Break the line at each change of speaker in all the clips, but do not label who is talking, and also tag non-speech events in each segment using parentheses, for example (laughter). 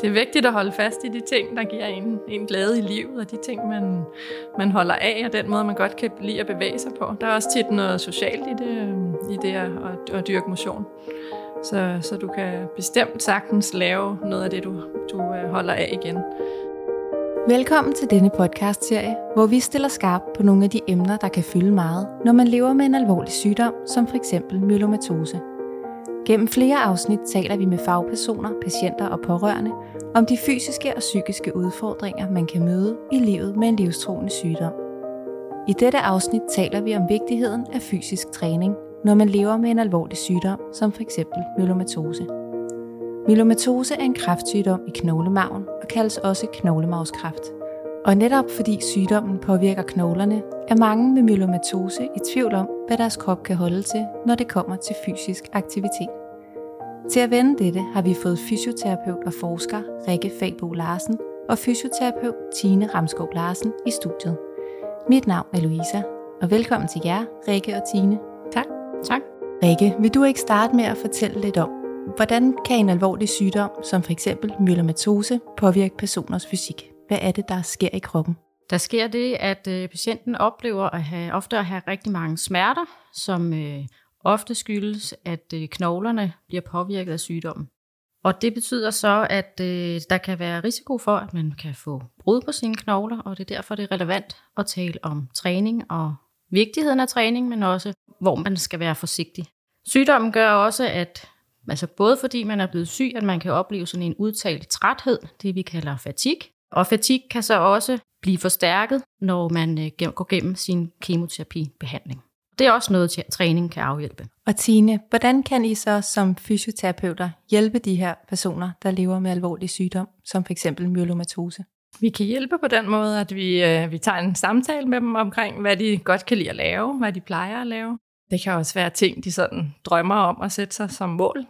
Det er vigtigt at holde fast i de ting, der giver en, en glæde i livet, og de ting, man, man holder af, og den måde, man godt kan lide at bevæge sig på. Der er også tit noget socialt i det, i det at, at, at dyrke motion. Så, så du kan bestemt sagtens lave noget af det, du, du øh, holder af igen.
Velkommen til denne podcast-serie, hvor vi stiller skarp på nogle af de emner, der kan fylde meget, når man lever med en alvorlig sygdom, som f.eks. myelomatose. Gennem flere afsnit taler vi med fagpersoner, patienter og pårørende om de fysiske og psykiske udfordringer, man kan møde i livet med en livstruende sygdom. I dette afsnit taler vi om vigtigheden af fysisk træning, når man lever med en alvorlig sygdom, som f.eks. myelomatose. Myelomatose er en kræftsygdom i knoglemarven og kaldes også knoglemavskræft. Og netop fordi sygdommen påvirker knoglerne, er mange med myelomatose i tvivl om, hvad deres krop kan holde til, når det kommer til fysisk aktivitet. Til at vende dette har vi fået fysioterapeut og forsker Rikke Fabo Larsen og fysioterapeut Tine Ramskov Larsen i studiet. Mit navn er Louisa, og velkommen til jer, Rikke og Tine.
Tak. Tak.
Rikke, vil du ikke starte med at fortælle lidt om, hvordan kan en alvorlig sygdom, som f.eks. myelomatose, påvirke personers fysik? Hvad er det, der sker i kroppen?
Der sker det, at øh, patienten oplever at have, ofte at have rigtig mange smerter, som øh, ofte skyldes, at øh, knoglerne bliver påvirket af sygdommen. Og det betyder så, at øh, der kan være risiko for, at man kan få brud på sine knogler, og det er derfor, det er relevant at tale om træning og vigtigheden af træning, men også, hvor man skal være forsigtig. Sygdommen gør også, at altså både fordi man er blevet syg, at man kan opleve sådan en udtalt træthed, det vi kalder fatig, og fatigue kan så også blive forstærket, når man øh, går gennem sin kemoterapibehandling. Det er også noget, træning kan afhjælpe.
Og Tine, hvordan kan I så som fysioterapeuter hjælpe de her personer, der lever med alvorlig sygdom, som f.eks. myelomatose?
Vi kan hjælpe på den måde, at vi, øh, vi tager en samtale med dem omkring, hvad de godt kan lide at lave, hvad de plejer at lave. Det kan også være ting, de sådan drømmer om at sætte sig som mål.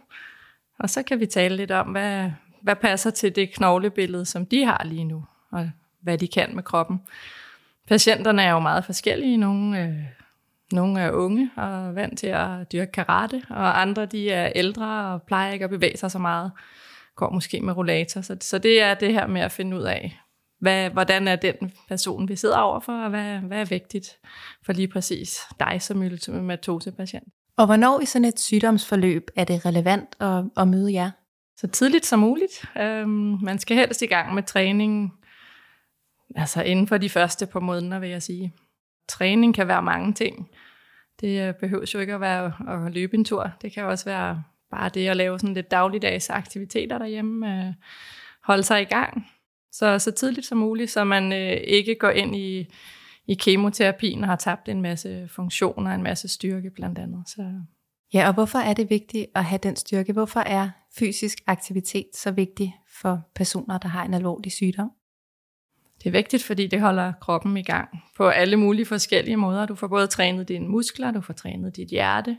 Og så kan vi tale lidt om, hvad, hvad passer til det knoglebillede, som de har lige nu, og hvad de kan med kroppen. Patienterne er jo meget forskellige. Nogle, øh, nogle er unge og vant til at dyrke karate, og andre de er ældre og plejer ikke at bevæge sig så meget. Går måske med rollator. Så, så det er det her med at finde ud af, hvad, hvordan er den person, vi sidder overfor, og hvad, hvad er vigtigt for lige præcis dig som myelomatose-patient.
Og hvornår i sådan et sygdomsforløb er det relevant at, at møde jer?
Så tidligt som muligt. Øhm, man skal helst i gang med træning, altså inden for de første par måneder, vil jeg sige. Træning kan være mange ting. Det øh, behøver jo ikke at være at løbe en tur. Det kan også være bare det at lave sådan lidt dagligdags aktiviteter derhjemme. Øh, holde sig i gang. Så, så tidligt som muligt, så man øh, ikke går ind i, i kemoterapien og har tabt en masse funktioner, en masse styrke blandt andet. Så
Ja, og hvorfor er det vigtigt at have den styrke? Hvorfor er fysisk aktivitet så vigtig for personer, der har en alvorlig sygdom?
Det er vigtigt, fordi det holder kroppen i gang på alle mulige forskellige måder. Du får både trænet dine muskler, du får trænet dit hjerte,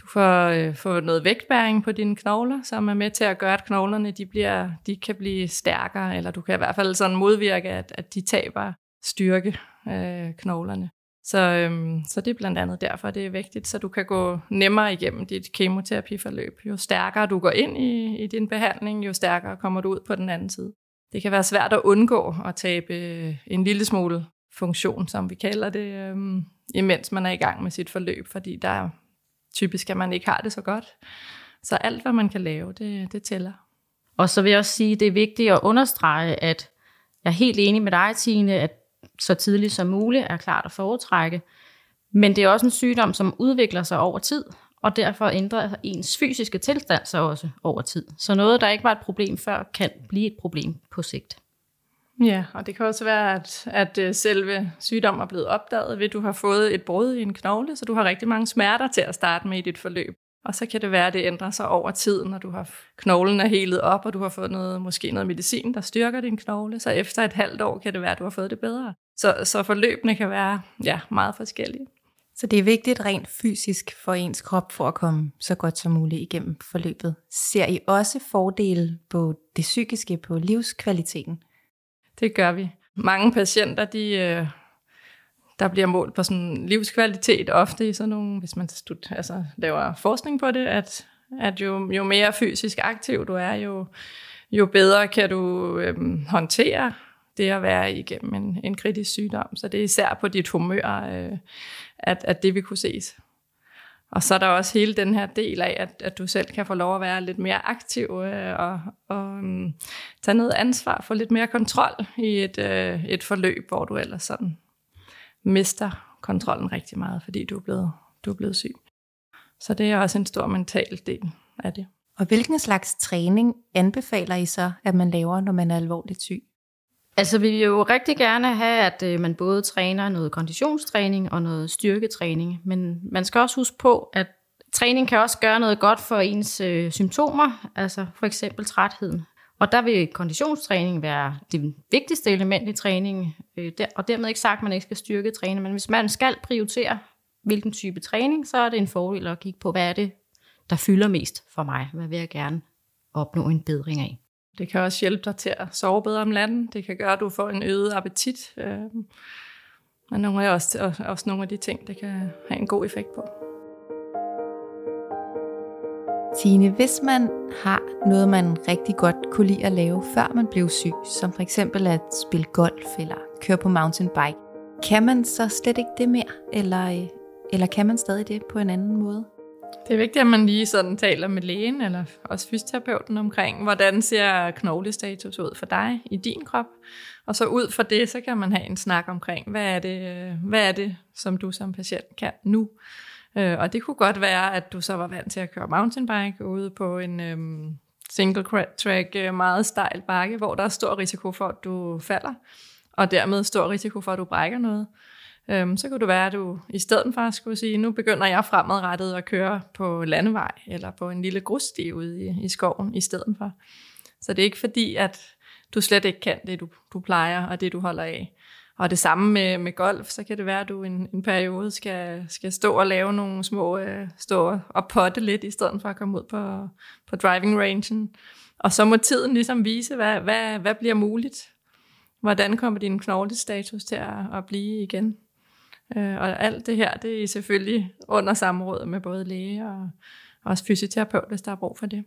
du får, øh, får noget vægtbæring på dine knogler, som er med til at gøre, at knoglerne de bliver, de kan blive stærkere, eller du kan i hvert fald sådan modvirke, at, at de taber styrke, øh, knoglerne. Så, øhm, så det er blandt andet derfor, det er vigtigt, så du kan gå nemmere igennem dit kemoterapiforløb. Jo stærkere du går ind i, i din behandling, jo stærkere kommer du ud på den anden side. Det kan være svært at undgå at tabe øh, en lille smule funktion, som vi kalder det, øhm, imens man er i gang med sit forløb, fordi der er typisk, at man ikke har det så godt. Så alt, hvad man kan lave, det, det tæller.
Og så vil jeg også sige, at det er vigtigt at understrege, at jeg er helt enig med dig, Tine, at så tidligt som muligt er klart at foretrække. Men det er også en sygdom, som udvikler sig over tid, og derfor ændrer ens fysiske tilstand sig også over tid. Så noget, der ikke var et problem før, kan blive et problem på sigt.
Ja, og det kan også være, at, at øh, selve sygdommen er blevet opdaget ved, at du har fået et brud i en knogle, så du har rigtig mange smerter til at starte med i dit forløb. Og så kan det være, at det ændrer sig over tid, når du har knoglen er helet op, og du har fået noget, måske noget medicin, der styrker din knogle. Så efter et halvt år kan det være, at du har fået det bedre. Så, så forløbene kan være ja, meget forskellige.
Så det er vigtigt rent fysisk for ens krop for at komme så godt som muligt igennem forløbet. Ser I også fordele på det psykiske, på livskvaliteten?
Det gør vi. Mange patienter, de, øh, der bliver målt på sådan livskvalitet ofte i sådan nogle, hvis man stud, altså, laver forskning på det, at, at jo, jo mere fysisk aktiv du er, jo, jo bedre kan du øhm, håndtere det at være igennem en, en kritisk sygdom. Så det er især på dit humør, øh, at, at det vil kunne ses. Og så er der også hele den her del af, at, at du selv kan få lov at være lidt mere aktiv øh, og, og um, tage noget ansvar, få lidt mere kontrol i et, øh, et forløb, hvor du ellers sådan mister kontrollen rigtig meget, fordi du er blevet, du er blevet syg. Så det er også en stor mental del af det.
Og hvilken slags træning anbefaler I så, at man laver, når man er alvorligt syg?
Altså vi vil jo rigtig gerne have, at øh, man både træner noget konditionstræning og noget styrketræning, men man skal også huske på, at træning kan også gøre noget godt for ens øh, symptomer, altså for eksempel trætheden. Og der vil konditionstræning være det vigtigste element i træningen, øh, der, og dermed ikke sagt, at man ikke skal styrke træne, men hvis man skal prioritere, hvilken type træning, så er det en fordel at kigge på, hvad er det, der fylder mest for mig, hvad vil jeg gerne opnå en bedring af.
Det kan også hjælpe dig til at sove bedre om natten. Det kan gøre, at du får en øget appetit. Øh, men nogle er også, også nogle af de ting, det kan have en god effekt på.
Tine, hvis man har noget, man rigtig godt kunne lide at lave, før man blev syg, som for eksempel at spille golf eller køre på mountainbike, kan man så slet ikke det mere, eller, øh, eller kan man stadig det på en anden måde?
Det er vigtigt, at man lige sådan taler med lægen eller også fysioterapeuten omkring, hvordan ser knoglestatus ud for dig i din krop. Og så ud fra det, så kan man have en snak omkring, hvad er det, øh, hvad er det som du som patient kan nu. Øh, og det kunne godt være, at du så var vant til at køre mountainbike ude på en øhm, øh, single track, meget stejl bakke, hvor der er stor risiko for, at du falder, og dermed stor risiko for, at du brækker noget. Øhm, så kunne det være, at du i stedet for skulle sige, nu begynder jeg fremadrettet at køre på landevej, eller på en lille grussti ude i, i skoven i stedet for. Så det er ikke fordi, at du slet ikke kan det, du, du plejer, og det, du holder af. Og det samme med, med golf, så kan det være, at du en, en periode skal, skal stå og lave nogle små, øh, stå og potte lidt, i stedet for at komme ud på, på driving rangen. Og så må tiden ligesom vise, hvad, hvad, hvad bliver muligt. Hvordan kommer din knoglestatus til at, at blive igen. Øh, og alt det her, det er selvfølgelig under samråd med både læge og også fysioterapeut, hvis der er brug for det.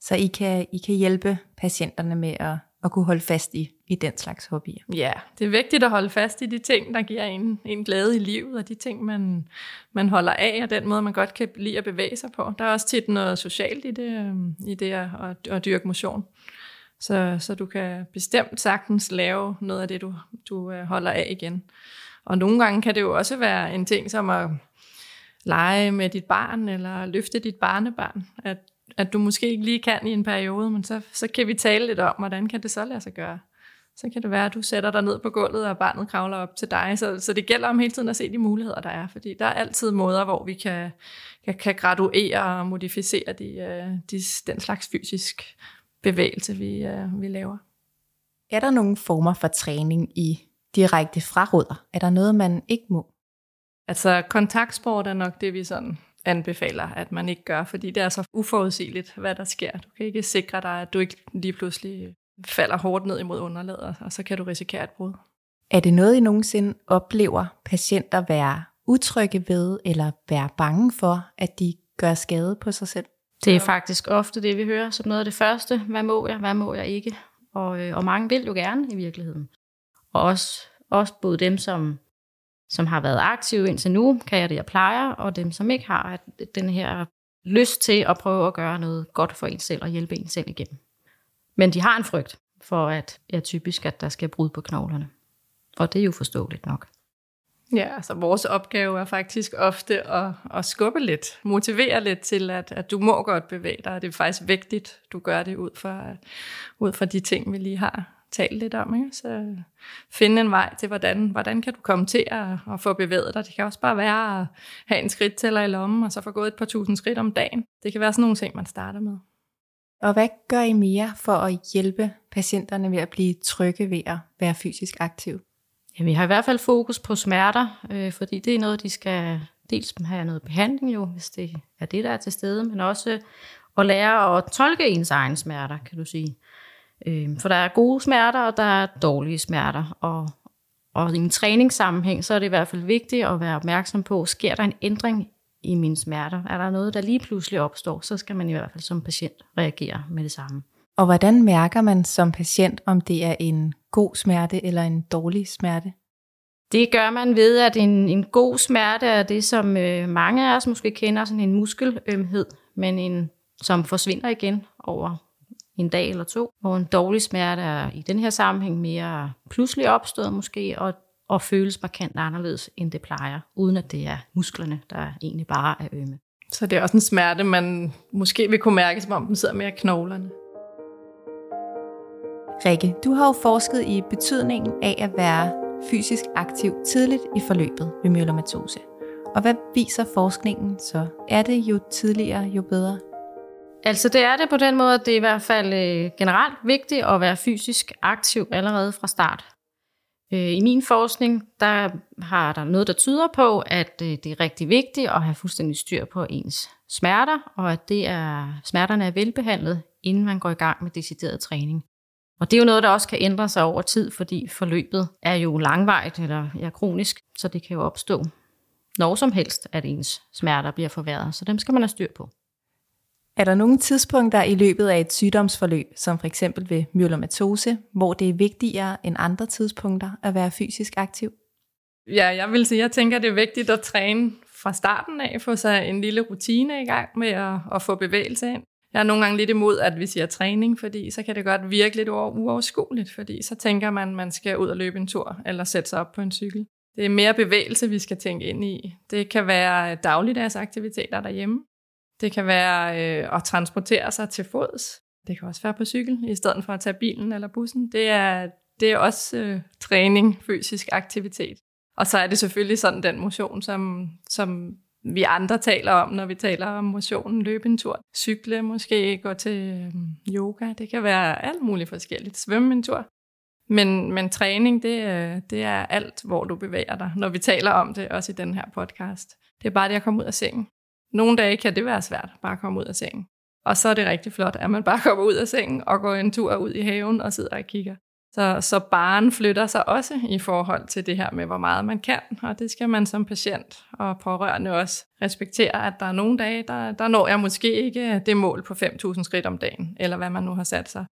Så I kan, I kan hjælpe patienterne med at, at kunne holde fast i, i den slags hobbyer?
Ja, det er vigtigt at holde fast i de ting, der giver en, en glæde i livet, og de ting, man, man holder af, og den måde, man godt kan lide at bevæge sig på. Der er også tit noget socialt i det, øhm, i det at, at, dyrke motion. Så, så du kan bestemt sagtens lave noget af det, du, du øh, holder af igen. Og nogle gange kan det jo også være en ting som at lege med dit barn, eller løfte dit barnebarn. At, at du måske ikke lige kan i en periode, men så, så kan vi tale lidt om, hvordan kan det så lade sig gøre. Så kan det være, at du sætter dig ned på gulvet, og barnet kravler op til dig. Så, så det gælder om hele tiden at se de muligheder, der er. Fordi der er altid måder, hvor vi kan, kan, kan graduere og modificere de, øh, de, den slags fysisk bevægelse, vi, øh, vi laver.
Er der nogle former for træning i direkte fraråder? Er der noget, man ikke må?
Altså kontaktsport er nok det, vi sådan anbefaler, at man ikke gør, fordi det er så uforudsigeligt, hvad der sker. Du kan ikke sikre dig, at du ikke lige pludselig falder hårdt ned imod underlaget, og så kan du risikere et brud.
Er det noget, I nogensinde oplever patienter være utrygge ved, eller være bange for, at de gør skade på sig selv?
Det er faktisk ofte det, vi hører som noget af det første. Hvad må jeg, hvad må jeg ikke? Og, øh, og mange vil jo gerne i virkeligheden. Og også, også både dem, som, som har været aktive indtil nu, kan jeg det, jeg plejer, og dem, som ikke har den her lyst til at prøve at gøre noget godt for en selv og hjælpe en selv igennem. Men de har en frygt for, at ja, typisk, at der skal brud på knoglerne. Og det er jo forståeligt nok.
Ja, altså vores opgave er faktisk ofte at, at skubbe lidt, motivere lidt til, at, at du må godt bevæge dig, det er faktisk vigtigt, du gør det ud fra, ud fra de ting, vi lige har talt lidt om. Ikke? Så finde en vej til, hvordan, hvordan kan du komme til at, at få bevæget dig. Det kan også bare være at have en skridttæller i lommen, og så få gået et par tusind skridt om dagen. Det kan være sådan nogle ting, man starter med.
Og hvad gør I mere for at hjælpe patienterne ved at blive trygge ved at være fysisk aktiv?
Ja, vi har i hvert fald fokus på smerter, øh, fordi det er noget, de skal dels have noget behandling jo, hvis det er det, der er til stede, men også at lære at tolke ens egen smerter, kan du sige. Øh, for der er gode smerter, og der er dårlige smerter. Og, og i en træningssammenhæng, så er det i hvert fald vigtigt at være opmærksom på, sker der en ændring i mine smerter? Er der noget, der lige pludselig opstår, så skal man i hvert fald som patient reagere med det samme.
Og hvordan mærker man som patient, om det er en god smerte eller en dårlig smerte?
Det gør man ved, at en, en god smerte er det, som øh, mange af os måske kender, sådan en muskelømhed, men en, som forsvinder igen over en dag eller to. Og en dårlig smerte er i den her sammenhæng mere pludselig opstået måske, og, og føles markant anderledes, end det plejer, uden at det er musklerne, der egentlig bare er ømme.
Så det er også en smerte, man måske vil kunne mærke, som om den sidder mere i knoglerne.
Rikke, du har jo forsket i betydningen af at være fysisk aktiv tidligt i forløbet ved myelomatose. Og hvad viser forskningen så? Er det jo tidligere, jo bedre?
Altså det er det på den måde, at det er i hvert fald øh, generelt vigtigt at være fysisk aktiv allerede fra start. Øh, I min forskning, der har der noget, der tyder på, at øh, det er rigtig vigtigt at have fuldstændig styr på ens smerter, og at det er, smerterne er velbehandlet, inden man går i gang med decideret træning. Og det er jo noget, der også kan ændre sig over tid, fordi forløbet er jo langvejt eller ja, kronisk, så det kan jo opstå når som helst, at ens smerter bliver forværret. Så dem skal man have styr på.
Er der nogle tidspunkter i løbet af et sygdomsforløb, som for eksempel ved myelomatose, hvor det er vigtigere end andre tidspunkter at være fysisk aktiv?
Ja, jeg vil sige, jeg tænker, det er vigtigt at træne fra starten af, få sig en lille rutine i gang med at, at få bevægelse ind. Jeg er nogle gange lidt imod, at vi siger træning, fordi så kan det godt virke lidt uoverskueligt, fordi så tænker man, at man skal ud og løbe en tur, eller sætte sig op på en cykel. Det er mere bevægelse, vi skal tænke ind i. Det kan være dagligdags aktiviteter derhjemme. Det kan være øh, at transportere sig til fods. Det kan også være på cykel, i stedet for at tage bilen eller bussen. Det er, det er også øh, træning, fysisk aktivitet. Og så er det selvfølgelig sådan den motion, som, som vi andre taler om, når vi taler om motionen, løbe en tur, cykle måske, gå til øh, yoga, det kan være alt muligt forskelligt, svømme en tur. Men, men træning, det, øh, det er alt, hvor du bevæger dig, når vi taler om det, også i den her podcast. Det er bare det at komme ud af sengen. Nogle dage kan det være svært, bare at komme ud af sengen. Og så er det rigtig flot, at man bare (laughs) kommer ud af sengen og går en tur ud i haven og sidder og kigger. Så, så baren flytter sig også i forhold til det her med, hvor meget man kan, og det skal man som patient og pårørende også respektere, at der er nogle dage, der, der når jeg måske ikke det mål på 5.000 skridt om dagen, eller hvad man nu har sat sig.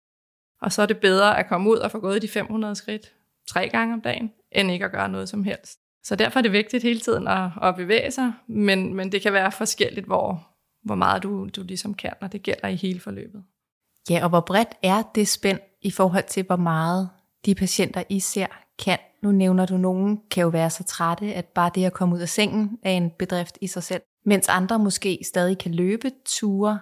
Og så er det bedre at komme ud og få gået de 500 skridt tre gange om dagen, end ikke at gøre noget som helst. Så derfor er det vigtigt hele tiden at, at bevæge sig, men, men det kan være forskelligt, hvor, hvor meget du, du ligesom kan, og det gælder i hele forløbet.
Ja, og hvor bredt er det spænd i forhold til, hvor meget de patienter, I ser, kan? Nu nævner du, nogen kan jo være så trætte, at bare det at komme ud af sengen er en bedrift i sig selv, mens andre måske stadig kan løbe ture.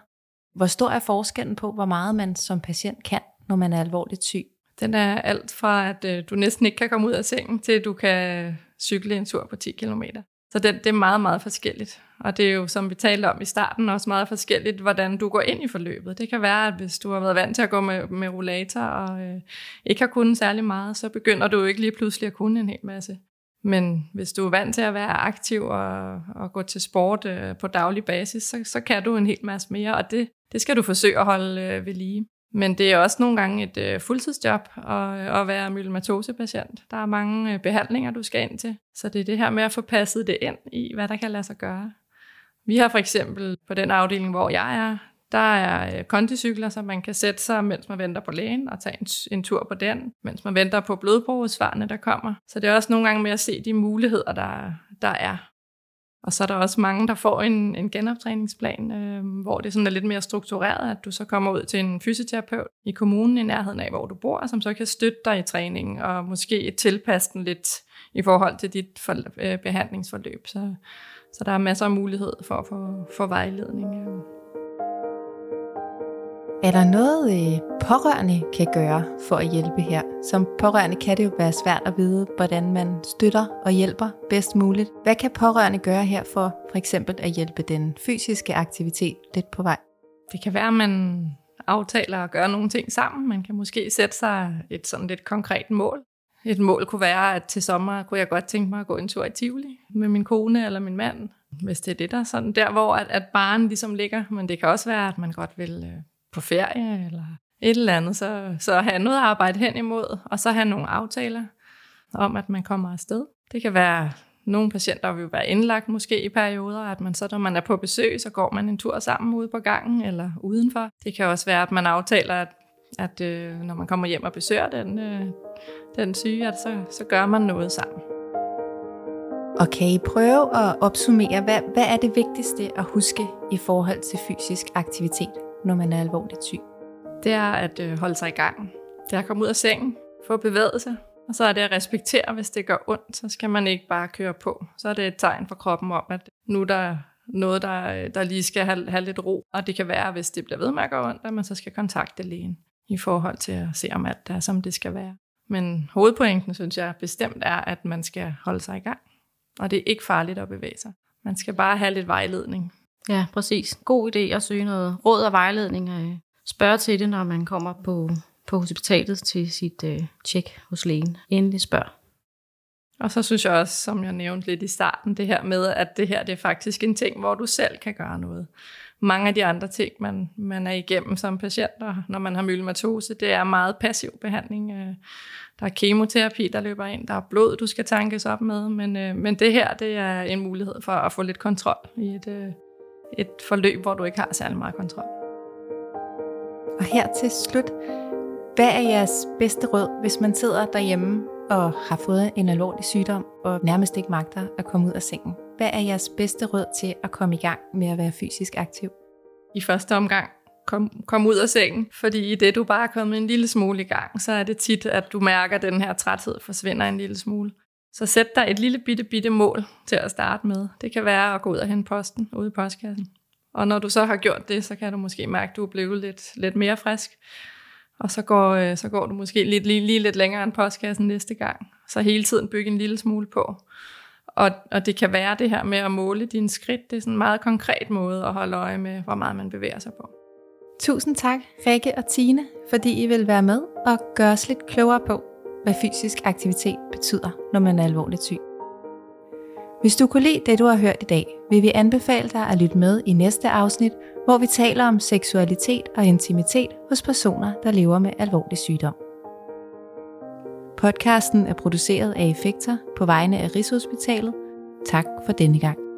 Hvor stor er forskellen på, hvor meget man som patient kan, når man er alvorligt syg?
Den er alt fra, at øh, du næsten ikke kan komme ud af sengen, til at du kan cykle en tur på 10 km. Så det, det er meget, meget forskelligt. Og det er jo, som vi talte om i starten, også meget forskelligt, hvordan du går ind i forløbet. Det kan være, at hvis du har været vant til at gå med, med rollator og øh, ikke har kunnet særlig meget, så begynder du jo ikke lige pludselig at kunne en hel masse. Men hvis du er vant til at være aktiv og, og gå til sport øh, på daglig basis, så, så kan du en hel masse mere, og det, det skal du forsøge at holde øh, ved lige. Men det er også nogle gange et øh, fuldtidsjob at, øh, at være myelomatosepatient. Der er mange øh, behandlinger, du skal ind til. Så det er det her med at få passet det ind i, hvad der kan lade sig gøre. Vi har for eksempel på den afdeling, hvor jeg er, der er øh, kondicykler, så man kan sætte sig, mens man venter på lægen, og tage en, en tur på den, mens man venter på blodprøvesvarene, der kommer. Så det er også nogle gange med at se de muligheder, der, der er. Og så er der også mange, der får en, en genoptræningsplan, øh, hvor det sådan er lidt mere struktureret, at du så kommer ud til en fysioterapeut i kommunen i nærheden af, hvor du bor, som så kan støtte dig i træningen og måske tilpasse den lidt i forhold til dit for, øh, behandlingsforløb. Så, så der er masser af mulighed for at få, vejledning. Øh.
Er der noget, øh, pårørende kan gøre for at hjælpe her? Som pårørende kan det jo være svært at vide, hvordan man støtter og hjælper bedst muligt. Hvad kan pårørende gøre her for for eksempel at hjælpe den fysiske aktivitet lidt på vej?
Det kan være, at man aftaler at gøre nogle ting sammen. Man kan måske sætte sig et sådan lidt konkret mål. Et mål kunne være, at til sommer kunne jeg godt tænke mig at gå en tur i Tivoli med min kone eller min mand, hvis det er det der sådan der, hvor at, at barnen ligesom ligger. Men det kan også være, at man godt vil øh, på ferie eller et eller andet, så, så have noget at arbejde hen imod, og så have nogle aftaler om, at man kommer afsted. Det kan være nogle patienter vil være indlagt måske i perioder, at man så, når man er på besøg, så går man en tur sammen ude på gangen eller udenfor. Det kan også være, at man aftaler, at at øh, når man kommer hjem og besøger den, øh, den syge, at så, så gør man noget sammen.
Og kan I prøve at opsummere, hvad, hvad er det vigtigste at huske i forhold til fysisk aktivitet, når man er alvorligt syg?
Det er at øh, holde sig i gang. Det er at komme ud af sengen, få bevæget sig, og så er det at respektere, hvis det gør ondt, så skal man ikke bare køre på. Så er det et tegn for kroppen om, at nu der er noget, der, øh, der lige skal have, have lidt ro. Og det kan være, hvis det bliver ved med at gøre ondt, at man så skal kontakte lægen i forhold til at se, om alt er, som det skal være. Men hovedpointen, synes jeg bestemt er, at man skal holde sig i gang. Og det er ikke farligt at bevæge sig. Man skal bare have lidt vejledning.
Ja, præcis. God idé at søge noget råd og vejledning. Øh, spørge til det, når man kommer på, på hospitalet til sit øh, tjek hos lægen. Endelig spørg.
Og så synes jeg også, som jeg nævnte lidt i starten, det her med, at det her det er faktisk en ting, hvor du selv kan gøre noget. Mange af de andre ting, man, man er igennem som patient, og når man har myelomatose, det er meget passiv behandling. Øh, der er kemoterapi, der løber ind, der er blod, du skal tankes op med, men, øh, men det her, det er en mulighed for at få lidt kontrol i et, øh, et forløb, hvor du ikke har særlig meget kontrol.
Og her til slut, hvad er jeres bedste råd, hvis man sidder derhjemme og har fået en alvorlig sygdom og nærmest ikke magter at komme ud af sengen? Hvad er jeres bedste råd til at komme i gang med at være fysisk aktiv?
I første omgang, kom, kom ud af sengen, fordi i det du bare er kommet en lille smule i gang, så er det tit, at du mærker, at den her træthed forsvinder en lille smule. Så sæt dig et lille bitte, bitte mål til at starte med. Det kan være at gå ud og hente posten ude i postkassen. Og når du så har gjort det, så kan du måske mærke, at du er blevet lidt, lidt mere frisk. Og så går, øh, så går du måske lidt, lige, lige lidt længere end postkassen næste gang. Så hele tiden bygge en lille smule på. Og, og det kan være det her med at måle dine skridt. Det er sådan en meget konkret måde at holde øje med, hvor meget man bevæger sig på.
Tusind tak, Rikke og Tine, fordi I vil være med og gøre os lidt klogere på, hvad fysisk aktivitet betyder, når man er alvorligt syg. Hvis du kunne lide det, du har hørt i dag, vil vi anbefale dig at lytte med i næste afsnit, hvor vi taler om seksualitet og intimitet hos personer, der lever med alvorlig sygdom. Podcasten er produceret af Effekter på vegne af Rigshospitalet. Tak for denne gang.